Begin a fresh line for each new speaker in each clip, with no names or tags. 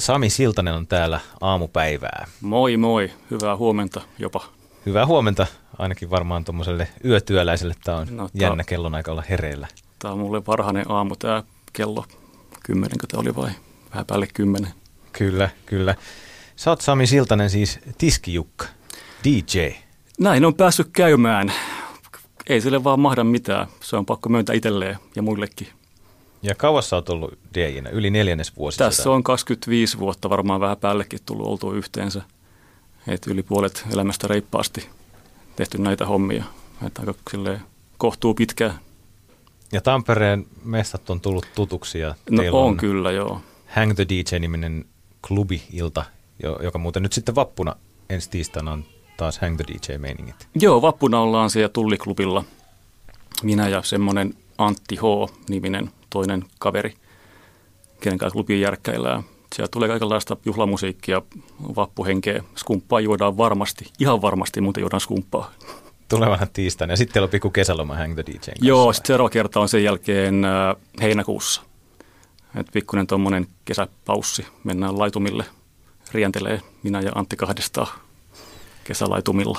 Sami Siltanen on täällä aamupäivää.
Moi moi, hyvää huomenta jopa.
Hyvää huomenta, ainakin varmaan tuommoiselle yötyöläiselle tämä on no, jännä kellon aika olla hereillä.
Tämä on mulle varhainen aamu, tämä kello kymmenenkö tämä oli vai vähän päälle kymmenen.
Kyllä, kyllä. Sä oot Sami Siltanen siis tiskijukka, DJ.
Näin on päässyt käymään. Ei sille vaan mahda mitään. Se on pakko myöntää itselleen ja muillekin.
Ja kauas sä oot ollut DJnä? Yli neljännes vuosi.
Tässä on 25 vuotta varmaan vähän päällekin tullut oltua yhteensä. Et yli puolet elämästä reippaasti tehty näitä hommia. Että aika kohtuu pitkään.
Ja Tampereen mestat on tullut tutuksi ja
No on, on kyllä, joo.
Hang the DJ-niminen klubi-ilta, joka muuten nyt sitten vappuna ensi tiistaina on taas Hang the DJ-meiningit.
Joo, vappuna ollaan siellä Tulliklubilla. Minä ja semmoinen Antti H-niminen toinen kaveri, kenen kanssa klubiin järkkäillään. Siellä tulee kaikenlaista juhlamusiikkia, vappuhenkeä, skumppaa juodaan varmasti, ihan varmasti muuten juodaan skumppaa.
Tulevana tiistaina ja sitten teillä on pikku kesäloma Hang the DJ kanssa.
Joo, sitten seuraava kerta on sen jälkeen äh, heinäkuussa. Et pikkuinen tuommoinen kesäpaussi, mennään laitumille, rientelee minä ja Antti kahdestaan kesälaitumilla.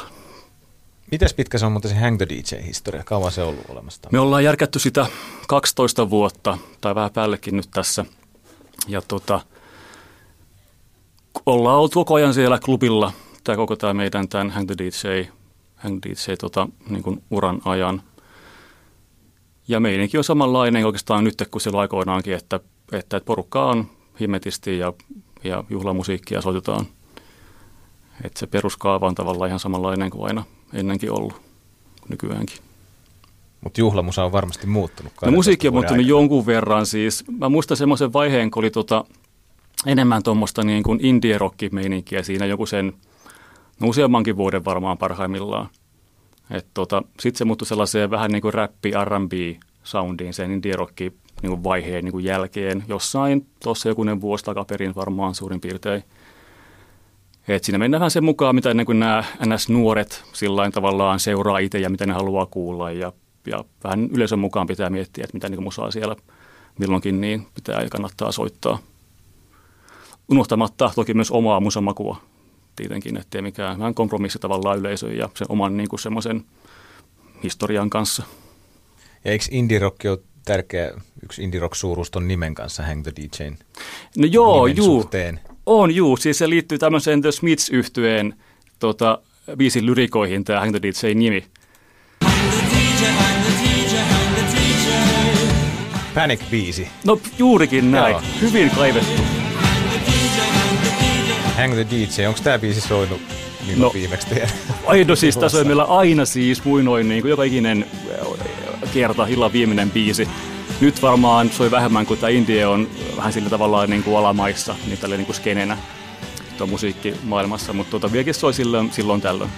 Mites pitkä se on muuten se Hang the DJ-historia? Kauan se on ollut olemassa?
Me ollaan järkätty sitä 12 vuotta, tai vähän päällekin nyt tässä. Ja tota, ollaan oltu koko ajan siellä klubilla, tämä koko tämä meidän tämän Hang the DJ, Hang the DJ tota, niin kuin uran ajan. Ja meidänkin on samanlainen oikeastaan nyt kuin silloin aikoinaankin, että, että porukka on himmetisti ja, ja juhlamusiikkia soitetaan. Että se peruskaava on tavallaan ihan samanlainen kuin aina ennenkin ollut nykyäänkin.
Mutta juhlamusa on varmasti muuttunut.
No musiikki on muuttunut aikana. jonkun verran siis. Mä muistan semmoisen vaiheen, kun oli tota, enemmän tuommoista niin kuin indie meininkiä siinä joku sen no useammankin vuoden varmaan parhaimmillaan. Tota, Sitten se muuttui sellaiseen vähän niin kuin räppi, R&B soundiin sen indie niin kuin vaiheen niin kuin jälkeen. Jossain tuossa jokunen vuosi takaperin varmaan suurin piirtein – et siinä mennään vähän sen mukaan, mitä niin nämä NS-nuoret sillä tavallaan seuraa itse ja mitä ne haluaa kuulla. Ja, ja vähän yleisön mukaan pitää miettiä, että mitä niin musaa siellä milloinkin niin pitää ja kannattaa soittaa. Unohtamatta toki myös omaa musamakua tietenkin, ettei mikään vähän kompromissi tavallaan yleisön ja sen oman niin kuin semmoisen historian kanssa.
Ja eikö indie rock ole tärkeä, yksi indie rock suuruus ton nimen kanssa, Hang the DJn
No joo, juu. Suhteen? On, juu. Siis se liittyy tämmöiseen The smiths yhtyeen tota, biisin lyrikoihin, tämä Hang the DJ-nimi.
Panic-biisi.
No juurikin näin. Joo. Hyvin kaivettu.
Hang the DJ, onko tämä biisi soinut niin no, viimeksi teidän?
Ai no siis meillä aina siis muinoin niin kuin joka ikinen kerta illan viimeinen biisi. Nyt varmaan soi vähemmän, kuin tämä Indie on vähän sillä tavalla niin kuin alamaissa, niin tällä niin kuin skenenä tuo musiikkimaailmassa, mutta tuota vieläkin soi silloin, silloin tällöin.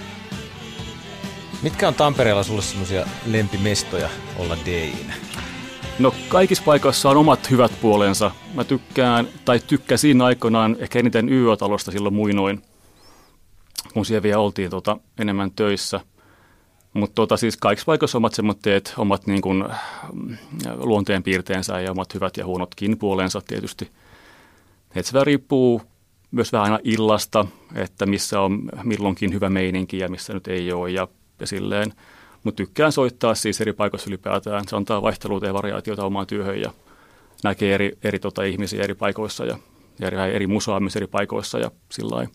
Mitkä on Tampereella sulle semmoisia lempimestoja olla DJinä?
No kaikissa paikoissa on omat hyvät puolensa. Mä tykkään, tai tykkäsin aikoinaan ehkä eniten YÖ-talosta silloin muinoin, kun siellä vielä oltiin tota, enemmän töissä – mutta tota, siis kaikissa paikoissa omat semmoitteet, omat niin kuin, mm, luonteenpiirteensä ja omat hyvät ja huonotkin puolensa tietysti. Et se riippuu myös vähän aina illasta, että missä on milloinkin hyvä meininki ja missä nyt ei ole ja, ja silleen. Mutta tykkään soittaa siis eri paikoissa ylipäätään. Se antaa vaihteluita ja variaatiota omaan työhön ja näkee eri, eri tota, ihmisiä eri paikoissa ja, ja eri, eri musaa myös eri paikoissa ja sillä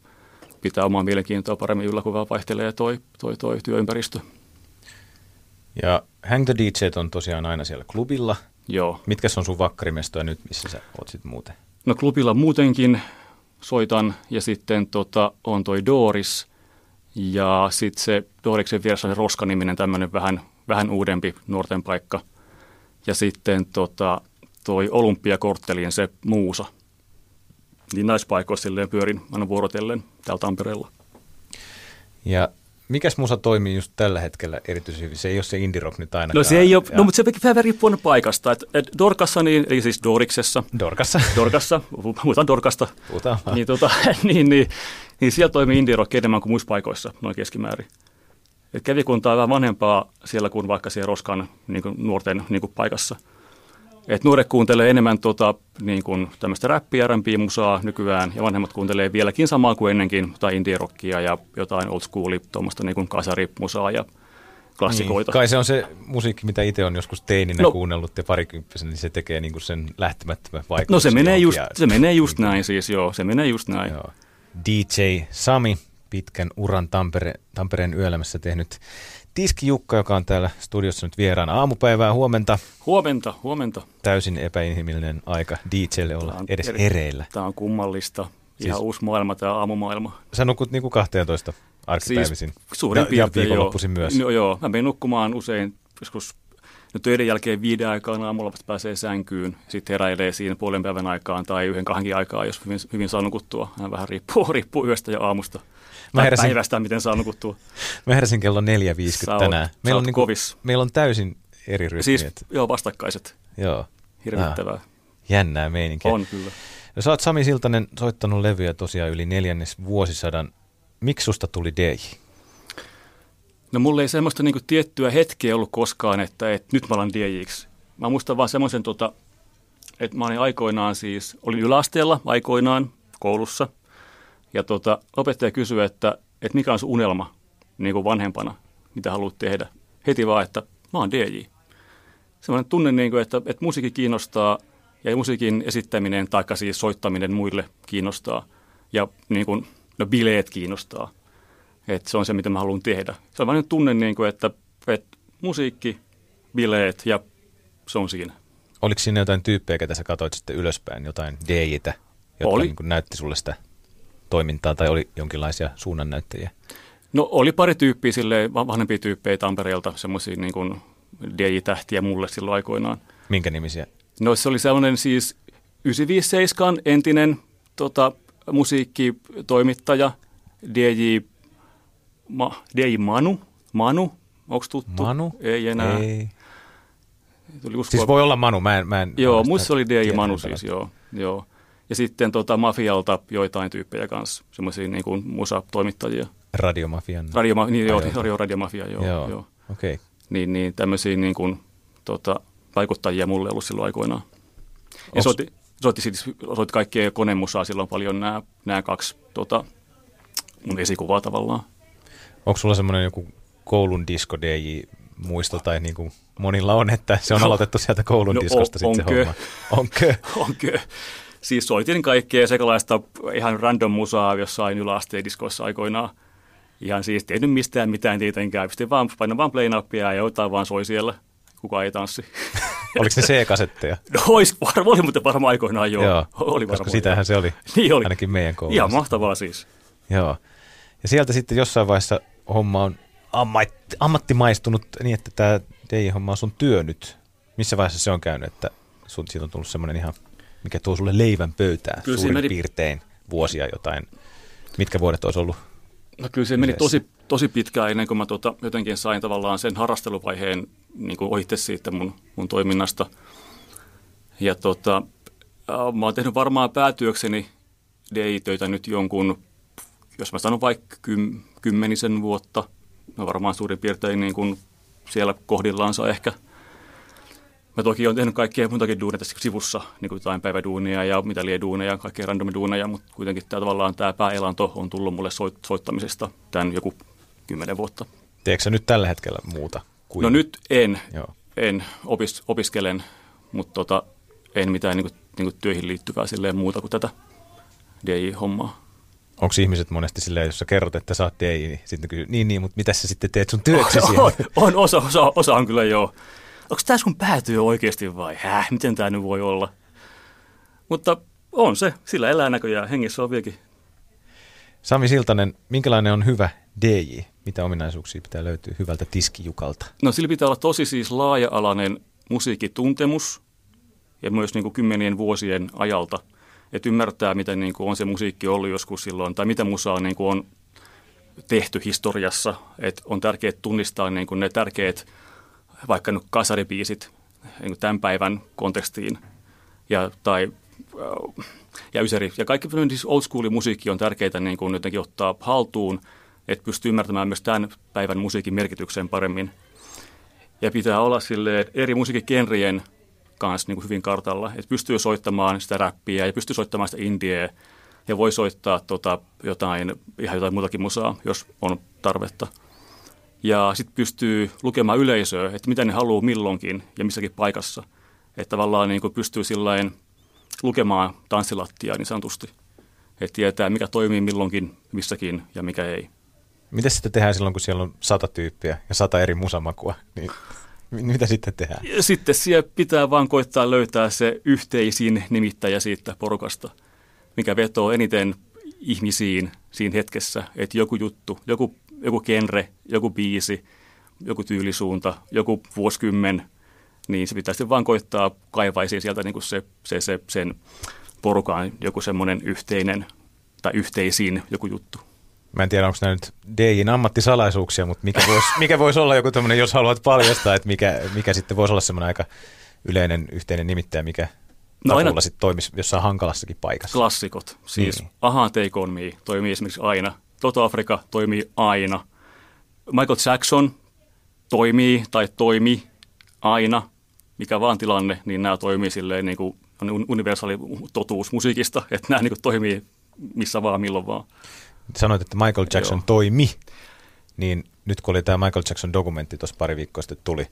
pitää omaa mielenkiintoa paremmin yllä, kun vaihtelee toi, toi, toi työympäristö.
Ja Hang the DJ on tosiaan aina siellä klubilla.
Joo.
Mitkä on sun vakkarimestoja nyt, missä sä oot sitten muuten?
No klubilla muutenkin soitan ja sitten tota, on toi Doris ja sitten se Doriksen vieressä on se Roska-niminen tämmöinen vähän, vähän uudempi nuorten paikka. Ja sitten tota, toi Olympiakorttelien se Muusa. Niin naispaikoissa silleen pyörin aina vuorotellen täällä Tampereella.
Ja Mikäs musa toimii just tällä hetkellä erityisen hyvin? Se ei ole se indie rock nyt ainakaan.
No se ei ole, ja... no mutta se vähän riippuu paikasta. Et, et Dorkassa, niin, eli siis Doriksessa.
Dorkassa.
Dorkassa, puhutaan Dorkasta.
Puhutaan
niin, tota, niin, niin, niin, siellä toimii indie rock enemmän kuin muissa paikoissa, noin keskimäärin. Et kävikunta on vähän vanhempaa siellä kuin vaikka siellä Roskan niin kuin nuorten niin kuin paikassa. Et nuoret kuuntelee enemmän tota, niin kuin tämmöistä räppiä, musaa nykyään, ja vanhemmat kuuntelee vieläkin samaa kuin ennenkin, tai indie-rockia ja jotain old schoolia, tuommoista niin kasarimusaa ja klassikoita.
Niin. Kai se on se musiikki, mitä itse on joskus teininä no, kuunnellut ja parikymppisenä, niin se tekee niin kuin sen lähtemättömän vaikutuksen.
No se menee just, se menee just näin siis, joo, se menee just näin. Joo.
DJ Sami, pitkän uran Tampere, Tampereen yöelämässä tehnyt Tiski Jukka, joka on täällä studiossa nyt vieraana. Aamupäivää, huomenta.
Huomenta, huomenta.
Täysin epäinhimillinen aika DJlle olla edes eri, hereillä.
Tämä on kummallista. Ihan siis, uusi maailma, tämä aamumaailma.
Sä nukut niin kuin 12 arkipäivisin.
Siis suurin ja, piirtein,
ja joo. myös.
No, joo, mä menen nukkumaan usein joskus no töiden jälkeen viiden aikaan aamulla pääsee sänkyyn, sitten heräilee siinä puolen päivän aikaan tai yhden kahdenkin aikaa, jos hyvin, hyvin saa nukuttua. Hän vähän riippuu, riippuu yöstä ja aamusta. Mä heräsin, päivästä, miten saa nukuttua.
Mä heräsin kello 4.50 tänään.
Meillä on, niin kuin,
meillä on täysin eri rytmi.
Siis, joo, vastakkaiset.
Joo.
Hirvittävää. Ah,
jännää meininkiä.
On kyllä.
No, sä oot Sami Siltanen soittanut levyjä tosiaan yli neljännes vuosisadan. Miksi susta tuli DJ?
No mulla ei semmoista niin tiettyä hetkeä ollut koskaan, että, että nyt mä olen DJiksi. Mä muistan vaan semmoisen, tota, että mä olin aikoinaan siis, olin yläasteella aikoinaan koulussa. Ja tota, opettaja kysyi, että, että mikä on sun unelma niin kuin vanhempana, mitä haluat tehdä. Heti vaan, että mä oon DJ. Semmoinen tunne, niin kuin, että, että musiikki kiinnostaa ja musiikin esittäminen tai siis soittaminen muille kiinnostaa. Ja niin kuin, no bileet kiinnostaa. Että se on se, mitä mä haluan tehdä. Se on vain tunne, niin kuin, että, että musiikki, bileet ja se on siinä.
Oliko siinä jotain tyyppejä, ketä sä katsoit sitten ylöspäin, jotain DJitä, jotka oli. Niin näytti sulle sitä toimintaa tai oli jonkinlaisia suunnannäyttäjiä?
No oli pari tyyppiä sille vanhempia tyyppejä Tampereelta, semmoisia niin kuin DJ-tähtiä mulle silloin aikoinaan.
Minkä nimisiä?
No se oli sellainen siis 957 entinen tota, musiikkitoimittaja, DJ, Ma, DJ Manu. Manu, onko tuttu?
Manu?
Ei enää.
Ei. Tuli siis voi olla Manu, mä en... Mä en
joo, musta oli DJ Manu siis, joo. joo. Ja sitten tota, Mafialta joitain tyyppejä kanssa, semmoisia niin kuin musatoimittajia.
Radiomafian?
Radioma, niin, joo, radio, radiomafia, joo. joo. joo.
Okay.
Niin, niin tämmöisiä niin kuin, tota, vaikuttajia mulle ollut silloin aikoinaan. Ja Onks... soitti, soitti, siis, soitti kaikkea konemusaa silloin paljon nämä, nämä kaksi tota, mun esikuvaa tavallaan.
Onko sulla semmoinen joku koulun disco DJ muisto tai niin kuin monilla on, että se on no, aloitettu sieltä koulun no, diskosta sitten se homma?
Onkö? Onkö? Siis soitin kaikkea sekalaista ihan random musaa jossain yläasteen diskoissa aikoinaan. Ihan siis tehnyt mistään mitään tietenkään. Pistin vaan, painan vaan play nappia ja jotain vaan soi siellä. Kuka ei tanssi.
Oliko ne C-kasetteja?
No olis, varmaan, oli mutta varmaan aikoinaan joo.
joo
oli
koska sitähän se oli,
niin oli
ainakin meidän koulussa.
Ihan mahtavaa siis.
Joo. Ja sieltä sitten jossain vaiheessa homma on ammat, ammattimaistunut niin, että tämä DJ-homma on sun työ nyt. Missä vaiheessa se on käynyt, että sun, siitä on tullut semmoinen ihan, mikä tuo sulle leivän pöytään kyllä suurin meni... piirtein vuosia jotain. Mitkä vuodet olisi ollut?
No kyllä se meni tosi, tosi pitkään ennen kuin mä tota, jotenkin sain tavallaan sen harrasteluvaiheen niin kuin ohitte siitä mun, mun toiminnasta. Ja tota, mä oon tehnyt varmaan päätyökseni DI-töitä nyt jonkun, jos mä sanon vaikka kym, kymmenisen vuotta – no varmaan suurin piirtein niin kuin siellä kohdillaansa ehkä. Mä toki olen tehnyt kaikkea muutakin duuneja tässä sivussa, niin kuin jotain päiväduunia ja mitä lie duuneja, kaikkea randomiduuneja, mutta kuitenkin tämä tavallaan tämä pääelanto on tullut mulle soit, soittamisesta tämän joku kymmenen vuotta.
Teekö sä nyt tällä hetkellä muuta?
Kuin... No nyt en, Joo. en opis, opiskelen, mutta tota, en mitään niin kuin, niin kuin työihin liittyvää silleen muuta kuin tätä DJ-hommaa.
Onko ihmiset monesti silleen, jos sä kerrot, että sä oot DJ, niin sitten kysyy, niin niin, mutta mitä sä sitten teet sun työksi
on, on, on, osa, osa, osa on kyllä joo. Onko tämä sun päätyö oikeasti vai? Häh, miten tämä nyt voi olla? Mutta on se, sillä elää näköjään, hengissä on vieläkin.
Sami Siltanen, minkälainen on hyvä DJ? Mitä ominaisuuksia pitää löytyä hyvältä tiskijukalta?
No sillä pitää olla tosi siis laaja-alainen musiikkituntemus ja myös niin kuin kymmenien vuosien ajalta – että ymmärtää, miten niin kuin on se musiikki ollut joskus silloin, tai mitä musaa niin kuin on tehty historiassa. Että on tärkeää tunnistaa niin kuin ne tärkeät, vaikka nyt kasaribiisit niin tämän päivän kontekstiin, ja, tai äh, ja ysäri. Ja kaikki siis old school musiikki on tärkeää niin kuin jotenkin ottaa haltuun, että pystyy ymmärtämään myös tämän päivän musiikin merkityksen paremmin. Ja pitää olla sille eri musiikkigenrien kanssa niin kuin hyvin kartalla. Että pystyy soittamaan sitä räppiä ja pystyy soittamaan sitä indieä ja voi soittaa tota, jotain, ihan jotain muutakin musaa, jos on tarvetta. Ja sitten pystyy lukemaan yleisöä, että mitä ne haluaa milloinkin ja missäkin paikassa. Että tavallaan niin kuin pystyy sillain lukemaan tanssilattia niin sanotusti. Että tietää, mikä toimii milloinkin, missäkin ja mikä ei.
Miten sitten tehdään silloin, kun siellä on sata tyyppiä ja sata eri musamakua? Niin mitä sitten tehdään?
Sitten siellä pitää vaan koittaa löytää se yhteisin nimittäjä siitä porukasta, mikä vetoo eniten ihmisiin siinä hetkessä, että joku juttu, joku, joku genre, joku biisi, joku tyylisuunta, joku vuosikymmen, niin se pitäisi vaan koittaa kaivaisi sieltä niin kuin se, se, se, sen porukan joku semmoinen yhteinen tai yhteisiin joku juttu.
Mä en tiedä, onko nämä nyt DJin ammattisalaisuuksia, mutta mikä voisi, mikä voisi olla joku tämmöinen, jos haluat paljastaa, että mikä, mikä sitten voisi olla semmoinen aika yleinen yhteinen nimittäjä, mikä no aina, sitten toimisi jossain hankalassakin paikassa.
Klassikot, siis niin. Aha Take On Me toimii esimerkiksi aina, Toto Africa toimii aina, Michael Jackson toimii tai toimi aina, mikä vaan tilanne, niin nämä toimii silleen niin kuin universaali totuus musiikista, että nämä niin kuin toimii missä vaan, milloin vaan
sanoit, että Michael Jackson Joo. toimi, niin nyt kun oli tämä Michael Jackson dokumentti tuossa pari viikkoa sitten tuli,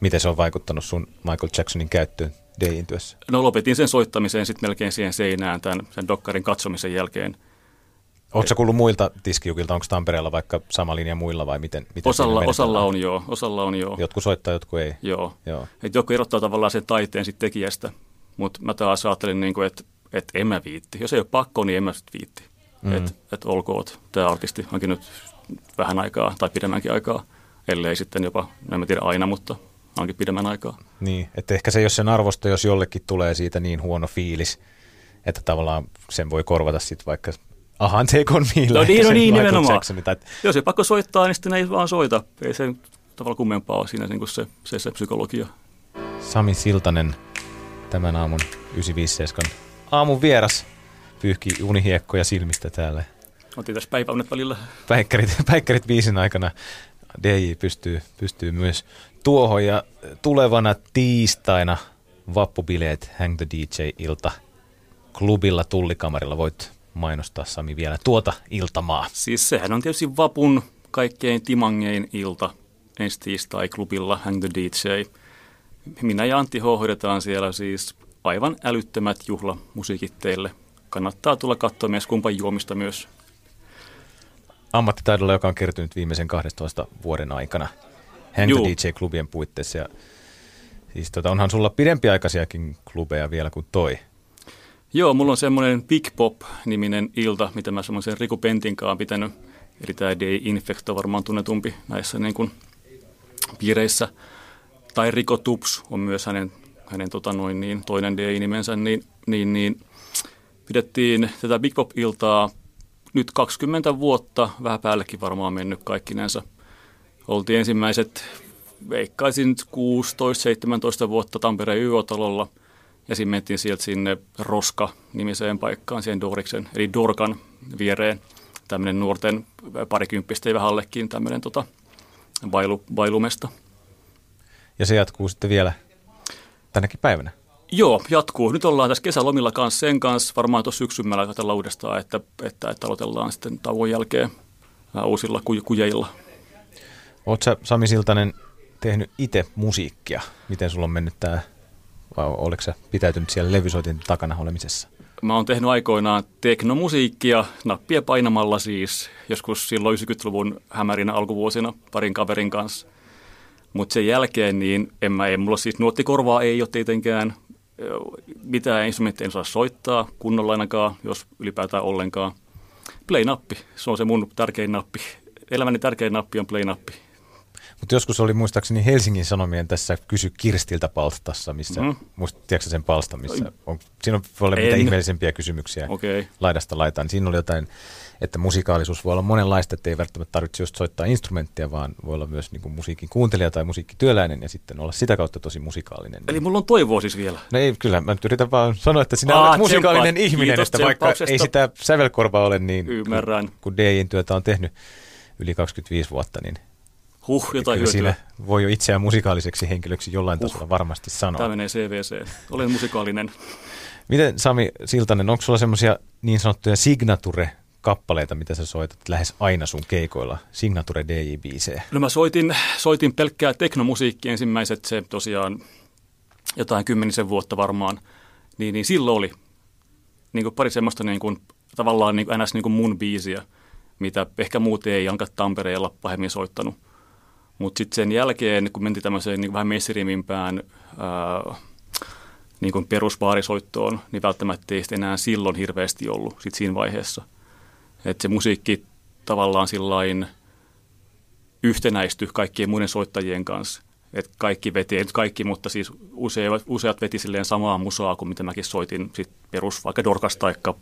miten se on vaikuttanut sun Michael Jacksonin käyttöön Dayin työssä?
No lopetin sen soittamiseen sitten melkein siihen seinään tämän sen dokkarin katsomisen jälkeen.
Onko se kuullut muilta tiskijukilta, onko Tampereella vaikka sama linja muilla vai miten? miten
osalla, osalla on joo, osalla on joo.
Jotkut soittaa, jotkut ei.
Joo, joo. Et joku erottaa tavallaan sen taiteen sit tekijästä, mutta mä taas ajattelin, niin kuin, että, että en mä viitti. Jos ei ole pakko, niin en mä sit viitti. Mm. Että et olkoot tämä artisti nyt vähän aikaa tai pidemmänkin aikaa, ellei sitten jopa, en mä tiedä aina, mutta ainakin pidemmän aikaa.
Niin, että ehkä se jos sen arvosto, jos jollekin tulee siitä niin huono fiilis, että tavallaan sen voi korvata sitten vaikka ahan take on me,
no niin, no niin nimenomaan. Tai... Jos ei pakko soittaa, niin sitten ei vaan soita. Ei se tavallaan kummempaa ole siinä niin se, se, se psykologia.
Sami Siltanen, tämän aamun 957 aamun vieras pyyhki unihiekkoja silmistä täällä.
Otin tässä päiväunet välillä.
Päikkärit, päikkärit viisin aikana DJ pystyy, pystyy myös tuohon ja tulevana tiistaina vappubileet Hang the DJ-ilta klubilla Tullikamarilla. Voit mainostaa Sami vielä tuota iltamaa.
Siis sehän on tietysti vapun kaikkein timangein ilta ensi tiistai klubilla Hang the DJ. Minä ja Antti H. hoidetaan siellä siis aivan älyttömät juhlamusiikit teille kannattaa tulla katsoa myös kumpan juomista myös.
Ammattitaidolla, joka on kertynyt viimeisen 12 vuoden aikana Henk DJ-klubien puitteissa. Ja, siis tota, onhan sulla pidempiaikaisiakin klubeja vielä kuin toi.
Joo, mulla on semmoinen Big Pop-niminen ilta, mitä mä semmoisen Riku Pentin kanssa pitänyt. Eli tämä Day Infect on varmaan tunnetumpi näissä niin kuin, piireissä. Tai Riko Tups on myös hänen, hänen tota noin, niin, toinen Day-nimensä, niin, niin, niin pidettiin tätä Big Pop-iltaa nyt 20 vuotta, vähän päällekin varmaan mennyt kaikkinensa. Oltiin ensimmäiset, veikkaisin 16-17 vuotta Tampereen YO-talolla ja sitten mentiin sieltä sinne Roska-nimiseen paikkaan, siihen Doriksen, eli Dorkan viereen. Tämmöinen nuorten parikymppistä ja vähällekin tämmöinen tota, bailu, bailumesta.
Ja se jatkuu sitten vielä tänäkin päivänä?
Joo, jatkuu. Nyt ollaan tässä kesälomilla kanssa sen kanssa. Varmaan tuossa syksyllä ajatellaan uudestaan, että, että, että aloitellaan sitten tauon jälkeen uusilla kujeilla.
Oletko Sami Siltanen tehnyt itse musiikkia? Miten sulla on mennyt tämä, vai oletko sä pitäytynyt siellä levysoitin takana olemisessa?
Mä oon tehnyt aikoinaan teknomusiikkia, nappia painamalla siis, joskus silloin 90-luvun hämärinä alkuvuosina parin kaverin kanssa. Mutta sen jälkeen niin en mä, en mulla siis nuottikorvaa ei ole tietenkään, mitään instrumentteja en saa soittaa kunnolla ainakaan, jos ylipäätään ollenkaan. Play-nappi, se on se mun tärkein nappi. Elämäni tärkein nappi on play-nappi.
Mutta joskus oli muistaakseni Helsingin Sanomien tässä Kysy Kirstiltä palstassa, missä, mm. muist, tiedätkö sen palsta, missä on, siinä on voi olla mitä ihmeellisempiä kysymyksiä
okay.
laidasta laitaan. Siinä oli jotain että musikaalisuus voi olla monenlaista, että ei välttämättä tarvitse just soittaa instrumenttia, vaan voi olla myös niin kuin musiikin kuuntelija tai musiikkityöläinen ja sitten olla sitä kautta tosi musikaalinen.
Eli mulla on toivoa siis vielä.
No ei, kyllä. Mä nyt yritän vaan sanoa, että sinä Aa, olet musikaalinen tsempaa. ihminen, Kiitos että vaikka ei sitä sävelkorvaa ole niin,
Ymmärrän.
kun, kun DJin työtä on tehnyt yli 25 vuotta, niin
Huh, jotain hyötyä.
siinä voi jo itseään musikaaliseksi henkilöksi jollain tasolla varmasti sanoa.
Tämä menee CVC. Olen musikaalinen.
Miten Sami Siltanen, onko sulla semmoisia niin sanottuja signature-kappaleita, mitä sä soitat lähes aina sun keikoilla? Signature DJ-biisejä.
No mä soitin, soitin pelkkää teknomusiikkia ensimmäiset, se tosiaan jotain kymmenisen vuotta varmaan, niin, niin silloin oli niin kuin pari semmoista niin kuin, tavallaan niin kuin, ns. Niin kuin mun biisiä, mitä ehkä muut ei ainakaan Tampereella pahemmin soittanut. Mutta sitten sen jälkeen, kun mentiin tämmöiseen niin vähän messirimimpään ää, niin kuin perusbaarisoittoon, niin välttämättä ei enää silloin hirveästi ollut sit siinä vaiheessa. Että se musiikki tavallaan sillain yhtenäisty kaikkien muiden soittajien kanssa. Et kaikki veti, ei nyt kaikki, mutta siis useat, useat veti silleen samaa musaa kuin mitä mäkin soitin sit perus vaikka Dorkas taikka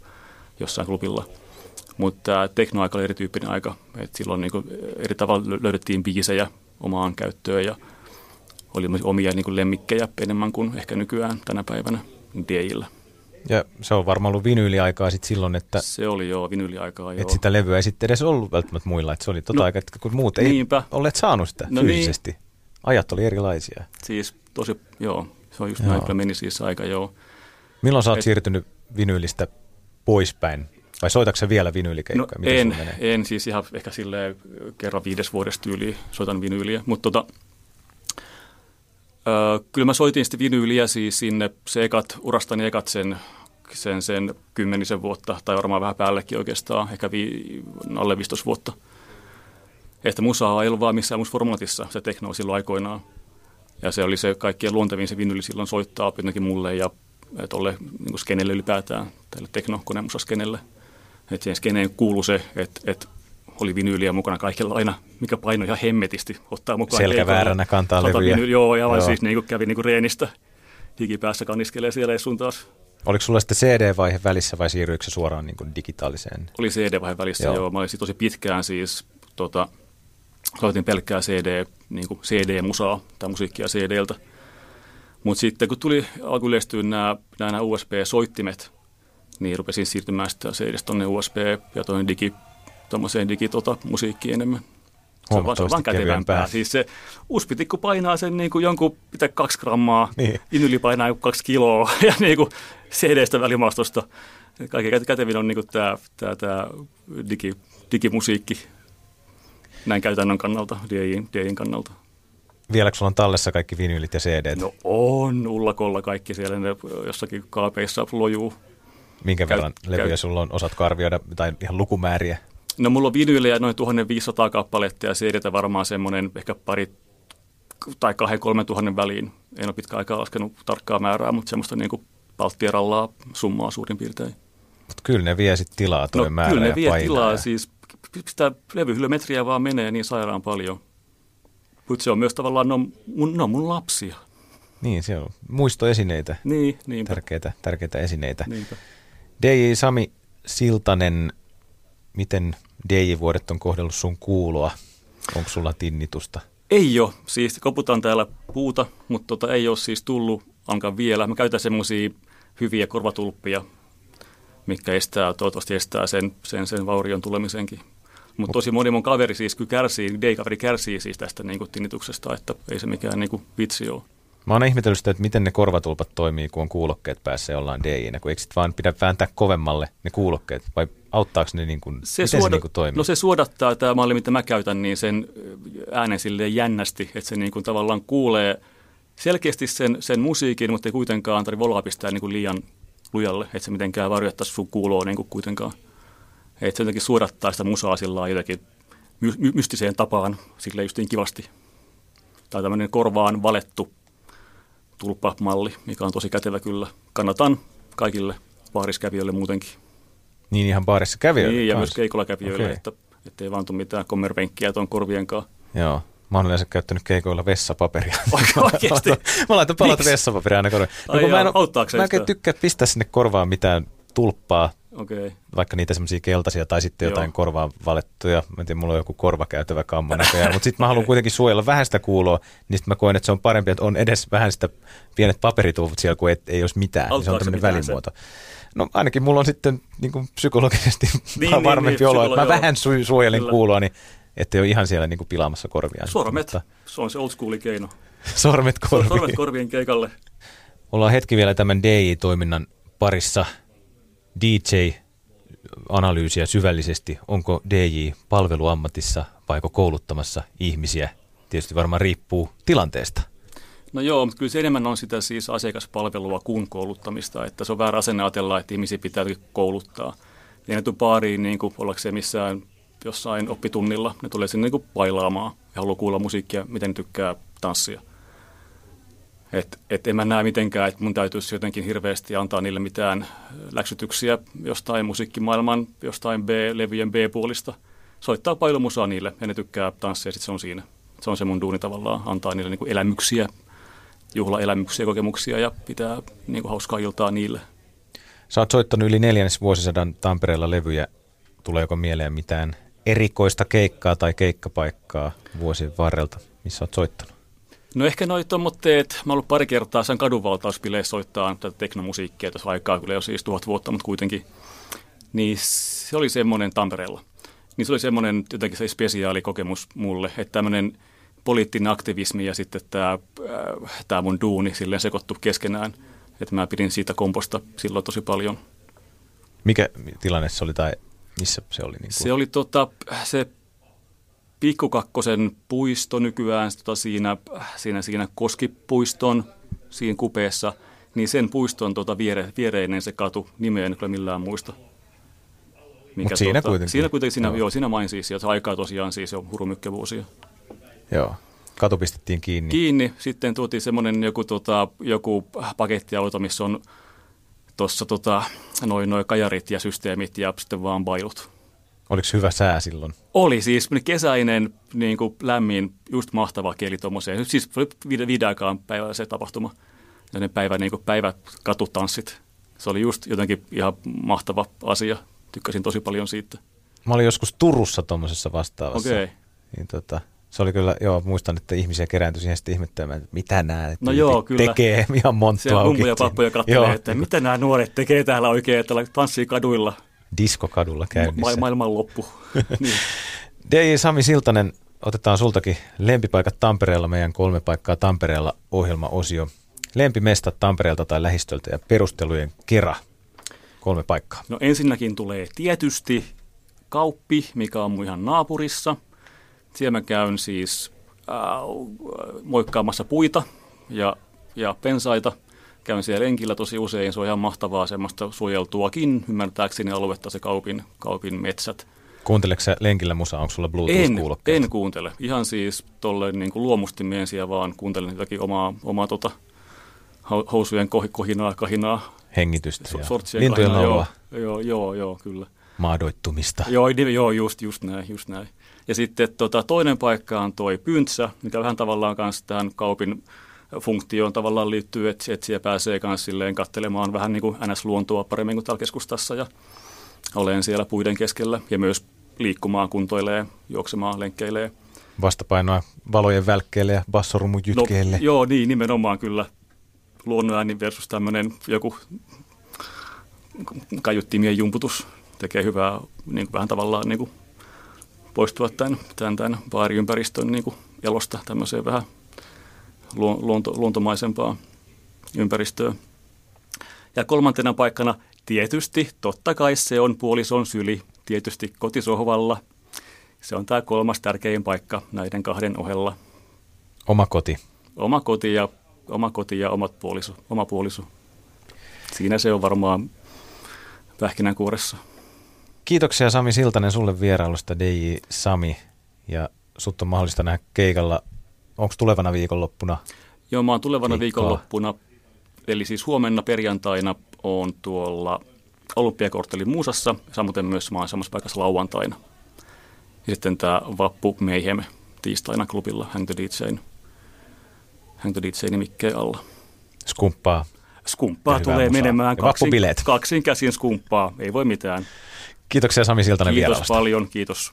jossain klubilla. Mutta teknoaika oli erityyppinen aika, että silloin niinku eri tavalla lö- löydettiin biisejä omaan käyttöön ja oli myös omia niinku lemmikkejä enemmän kuin ehkä nykyään tänä päivänä DJillä.
Ja se on varmaan ollut vinyyliaikaa sitten silloin, että
Se oli jo vinyliaikaa joo.
et sitä levyä ei sitten edes ollut välttämättä muilla. Että se oli tota
No,
aikaa, että kun muut ei
niinpä.
olleet saanut sitä
No niin.
fyysisesti. Ajat oli erilaisia.
Siis tosi, joo, se on just
Joo.
näin, kyllä meni siis aika joo.
Milloin sä oot
Et-
siirtynyt vinyylistä poispäin? Vai soitatko vielä
No
vinyylikeikkoja? Miten
en, en siis ihan ehkä silleen kerran viides vuodesta tyyliin soitan vinyyliä, mutta tota, kyllä mä soitin sitten vinyyliä siis sinne se ekat, urastani ekat sen, sen, sen kymmenisen vuotta, tai varmaan vähän päällekin oikeastaan, ehkä vi, alle 15 vuotta. Että musaa ei ollut vaan missään muussa formaatissa, se tekno silloin aikoinaan. Ja se oli se kaikkien luontevin se vinyli silloin soittaa jotenkin mulle ja tolle niin skenelle ylipäätään, tälle tekno-konemusaskenelle. Että siihen skeneen kuului se, että, että oli vinyyliä mukana kaikilla aina, mikä paino ihan hemmetisti ottaa mukaan.
Selkä
keikolle.
vääränä kantaa levyjä.
Joo, ja
Joo.
siis niin kuin kävi niin kuin reenistä hikipäässä kaniskelee siellä sun taas.
Oliko sulla sitten CD-vaihe välissä vai siirryikö se suoraan niin kuin digitaaliseen?
Oli CD-vaihe välissä,
Joo.
joo. joo. Mä olin siis tosi pitkään siis, tota, soitin pelkkää CD, niin kuin CD-musaa tai musiikkia CDltä. Mutta sitten kun tuli, alkoi yleistyä nämä, nämä USB-soittimet, niin rupesin siirtymään sitä CDstä tuonne USB ja toinen digi, tommoseen digi tota, musiikkiin enemmän. Se on, vaan, kätevämpää. Siis se uspitikku painaa sen niin kuin jonkun mitä kaksi grammaa,
Niin.
vinyli painaa joku kaksi kiloa ja niin kuin CD-stä välimaastosta. Kaikkein kätevin on niin tämä, tämä, tämä digi, digimusiikki näin käytännön kannalta, DJin, DJin kannalta.
Vieläkö sulla on tallessa kaikki vinyylit ja CD?
No on ullakolla kaikki siellä, ne jossakin kaapeissa lojuu.
Minkä
käy-
verran levyjä
käy-
sulla on? Osaatko arvioida tai ihan lukumääriä?
No mulla on vinyylejä noin 1500 kappaletta ja cd varmaan semmoinen ehkä pari tai kahden kolmen tuhannen väliin. En ole pitkä aikaa laskenut tarkkaa määrää, mutta semmoista niin kuin palttierallaa summaa suurin piirtein.
Mutta kyllä ne vie sitten tilaa toi
no,
määrä
kyllä ne vie
painaa.
tilaa, siis sitä levyhyllymetriä vaan menee niin sairaan paljon. Mutta se on myös tavallaan, no, mun, no mun lapsia.
Niin, se on muistoesineitä,
Niin, niinpä.
tärkeitä, tärkeitä esineitä.
niinpä.
DJ Sami Siltanen, miten DJ-vuodet on kohdellut sun kuuloa? Onko sulla tinnitusta?
Ei ole. Siis koputan täällä puuta, mutta tota, ei ole siis tullut ainakaan vielä. Mä käytän semmoisia hyviä korvatulppia, mikä estää, toivottavasti estää sen, sen, sen vaurion tulemisenkin. Mutta tosi moni mun kaveri siis kyllä kärsii, day-kaveri kärsii siis tästä niin kuin tinnituksesta, että ei se mikään niin kuin vitsi ole.
Mä oon ihmetellyt sitä, että miten ne korvatulpat toimii, kun on kuulokkeet päässä jollain DJ-nä, kun eikö sit vaan pidä vääntää kovemmalle ne kuulokkeet, vai auttaako ne niin kuin, miten se niin kuin toimii?
No se suodattaa, tämä malli, mitä mä käytän, niin sen äänen silleen jännästi, että se niin kuin tavallaan kuulee selkeästi sen, sen musiikin, mutta ei kuitenkaan tarvitse volaa pistää niin kuin liian lujalle, että se mitenkään varjoittaisi sun kuuloa niin kuin kuitenkaan. Että se jotenkin suodattaa sitä musaa sillä jotenkin my- my- mystiseen tapaan, silleen justiin kivasti. Tai tämmöinen korvaan valettu tulppamalli, mikä on tosi kätevä kyllä. Kannatan kaikille vaariskävijöille muutenkin.
Niin ihan baarissa kävijöille
Niin, ja myös keikolla kävijöille,
Okei.
että ettei vaan tule mitään kommervenkkiä tuon korvien kanssa.
Joo. Mä oon yleensä käyttänyt keikoilla vessapaperia.
Oikeesti?
mä laitan palat
Miksi?
vessapaperia aina korvaan. No, mä en, mä en tykkää pistää sinne korvaan mitään tulppaa.
Okay.
vaikka niitä semmoisia keltaisia tai sitten
Joo.
jotain korvaan valettuja. Mä en tiedä, mulla on joku korvakäytävä kammo näköjään, mutta sitten mä haluan kuitenkin suojella vähän sitä kuuloa, niin sitten mä koen, että se on parempi, että on edes vähän sitä pienet paperitulput siellä, kuin et, ei olisi mitään. Niin se on
se
tämmöinen välimuoto. No ainakin mulla on sitten niin kuin psykologisesti
Niin,
varmempi
niin,
olo, että mä
joo.
vähän su- suojelin
Kyllä.
kuuloa, niin Ettei ole ihan siellä niin kuin pilaamassa korviaan.
Sormet, mutta... se on se old school keino.
Sormet korviin.
Sormet korvien keikalle.
Ollaan hetki vielä tämän DJ-toiminnan parissa. DJ-analyysiä syvällisesti. Onko DJ palveluammatissa vaiko kouluttamassa ihmisiä? Tietysti varmaan riippuu tilanteesta.
No joo, mutta kyllä se enemmän on sitä siis asiakaspalvelua kuin kouluttamista, että se on väärä asenne ajatella, että ihmisiä pitää kouluttaa. Ei ne tule baariin niin kuin ollakseen missään jossain oppitunnilla, ne tulee sinne niin kuin bailaamaan ja haluaa kuulla musiikkia, miten ne tykkää tanssia. Et, et en mä näe mitenkään, että mun täytyisi jotenkin hirveästi antaa niille mitään läksytyksiä jostain musiikkimaailman, jostain B-levyjen B-puolista. Soittaa paljon musaa niille ja ne tykkää tanssia, sitten se on siinä. Se on se mun duuni tavallaan, antaa niille niin kuin elämyksiä, juhlaelämyksiä, kokemuksia ja pitää niin kuin hauskaa iltaa niille.
Sä oot soittanut yli neljännes vuosisadan Tampereella levyjä. Tuleeko mieleen mitään erikoista keikkaa tai keikkapaikkaa vuosien varrelta, missä oot soittanut?
No ehkä noin tuommoitteet, mä oon ollut pari kertaa sen kadunvaltauspileissä soittaa tätä teknomusiikkia tässä aikaa, kyllä jo siis tuhat vuotta, mutta kuitenkin. Niin se oli semmoinen Tampereella. Niin se oli semmoinen jotenkin se spesiaali kokemus mulle, että tämmöinen poliittinen aktivismi ja sitten tämä, äh, tämä mun duuni silleen sekoittu keskenään. Että mä pidin siitä komposta silloin tosi paljon.
Mikä tilanne se oli tai missä se oli? Niin kuin?
Se oli tota, se Pikkukakkosen puisto nykyään tota siinä, siinä, siinä Koskipuiston siinä kupeessa, niin sen puiston tota viere, viereinen se katu, nimeä en kyllä millään muista.
Mikä siinä tota, kuitenkin.
Siinä kuitenkin, siinä, joo. joo siinä main siis, ja aikaa tosiaan siis jo hurumykkävuosia.
Joo. Katu pistettiin kiinni.
Kiinni. Sitten tuotiin semmoinen joku, tota, joku pakettiauto, missä on tuossa tota, noin noi kajarit ja systeemit ja sitten vaan bailut.
Oliko hyvä sää silloin?
Oli siis kesäinen, niin kuin lämmin, just mahtava keli tuommoiseen. Siis videokaan päivällä se tapahtuma. Ja ne päivä, niin kuin päivä katutanssit. Se oli just jotenkin ihan mahtava asia. Tykkäsin tosi paljon siitä.
Mä olin joskus Turussa tuommoisessa vastaavassa.
Okei. Okay.
Niin tota, se oli kyllä, joo, muistan, että ihmisiä kerääntyi siihen sitten ihmettelemään, että mitä nämä
no joo, kyllä.
tekee ihan monttua
auki. ja pappuja katselee, että mitä nämä nuoret tekee täällä oikein, että tanssii kaduilla.
Diskokadulla käynnissä.
Ma- maailman loppu. niin.
DJ Sami Siltanen, otetaan sultakin lempipaikat Tampereella, meidän kolme paikkaa Tampereella ohjelmaosio. Lempimesta Tampereelta tai lähistöltä ja perustelujen kera. Kolme paikkaa.
No ensinnäkin tulee tietysti kauppi, mikä on mun ihan naapurissa – siellä mä käyn siis äh, moikkaamassa puita ja, ja pensaita. Käyn siellä lenkillä tosi usein. Se on ihan mahtavaa semmoista suojeltuakin, ymmärtääkseni aluetta se kaupin, kaupin metsät.
Kuunteleeko sä lenkillä musa? Onko sulla
Bluetooth-kuulokkeet? En, en kuuntele. Ihan siis tolle niin kuin luomusti miensiä vaan kuuntelen jotakin omaa, omaa tota, housujen kohinaa, kahinaa.
Hengitystä
so,
ja lintujen
Joo, joo, joo, joo, kyllä.
Maadoittumista.
Joo, joo just, just näin, just näin. Ja sitten tota, toinen paikka on toi Pyntsä, mikä vähän tavallaan kanssa tähän kaupin funktioon tavallaan liittyy, että, siellä pääsee myös silleen katselemaan vähän niin kuin NS-luontoa paremmin kuin täällä keskustassa ja olen siellä puiden keskellä ja myös liikkumaan, kuntoilee, juoksemaan, lenkkeilee.
Vastapainoa valojen välkkeelle ja bassorumun jytkeelle.
No, joo, niin nimenomaan kyllä. Luonnonääni versus tämmöinen joku kaiuttimien jumputus tekee hyvää niin kuin vähän tavallaan niin kuin poistua tämän, tämän, tämän baariympäristön niin kuin elosta tämmöiseen vähän luonto, luontomaisempaa ympäristöä. Ja kolmantena paikkana tietysti, totta kai se on puolison syli, tietysti kotisohvalla. Se on tämä kolmas tärkein paikka näiden kahden ohella.
Oma koti.
Oma koti ja, oma koti ja omat puoliso, oma puoliso. Siinä se on varmaan pähkinänkuoressa.
Kiitoksia Sami Siltanen sulle vierailusta, DJ Sami. Ja sut on mahdollista nähdä keikalla. Onko tulevana viikonloppuna?
Joo, mä oon tulevana keikkaa. viikonloppuna. Eli siis huomenna perjantaina on tuolla Olympiakorttelin Muusassa, samoin myös mä oon samassa paikassa lauantaina. Ja sitten tämä Vappu Mayhem tiistaina klubilla Hang the DJin, Hang the DJin nimikkeen alla.
Skumppaa.
Skumppaa tulee musaa. menemään kaksin, kaksin käsin skumppaa, ei voi mitään.
Kiitoksia Sami Siltanen
Kiitos vierailusta. paljon, kiitos.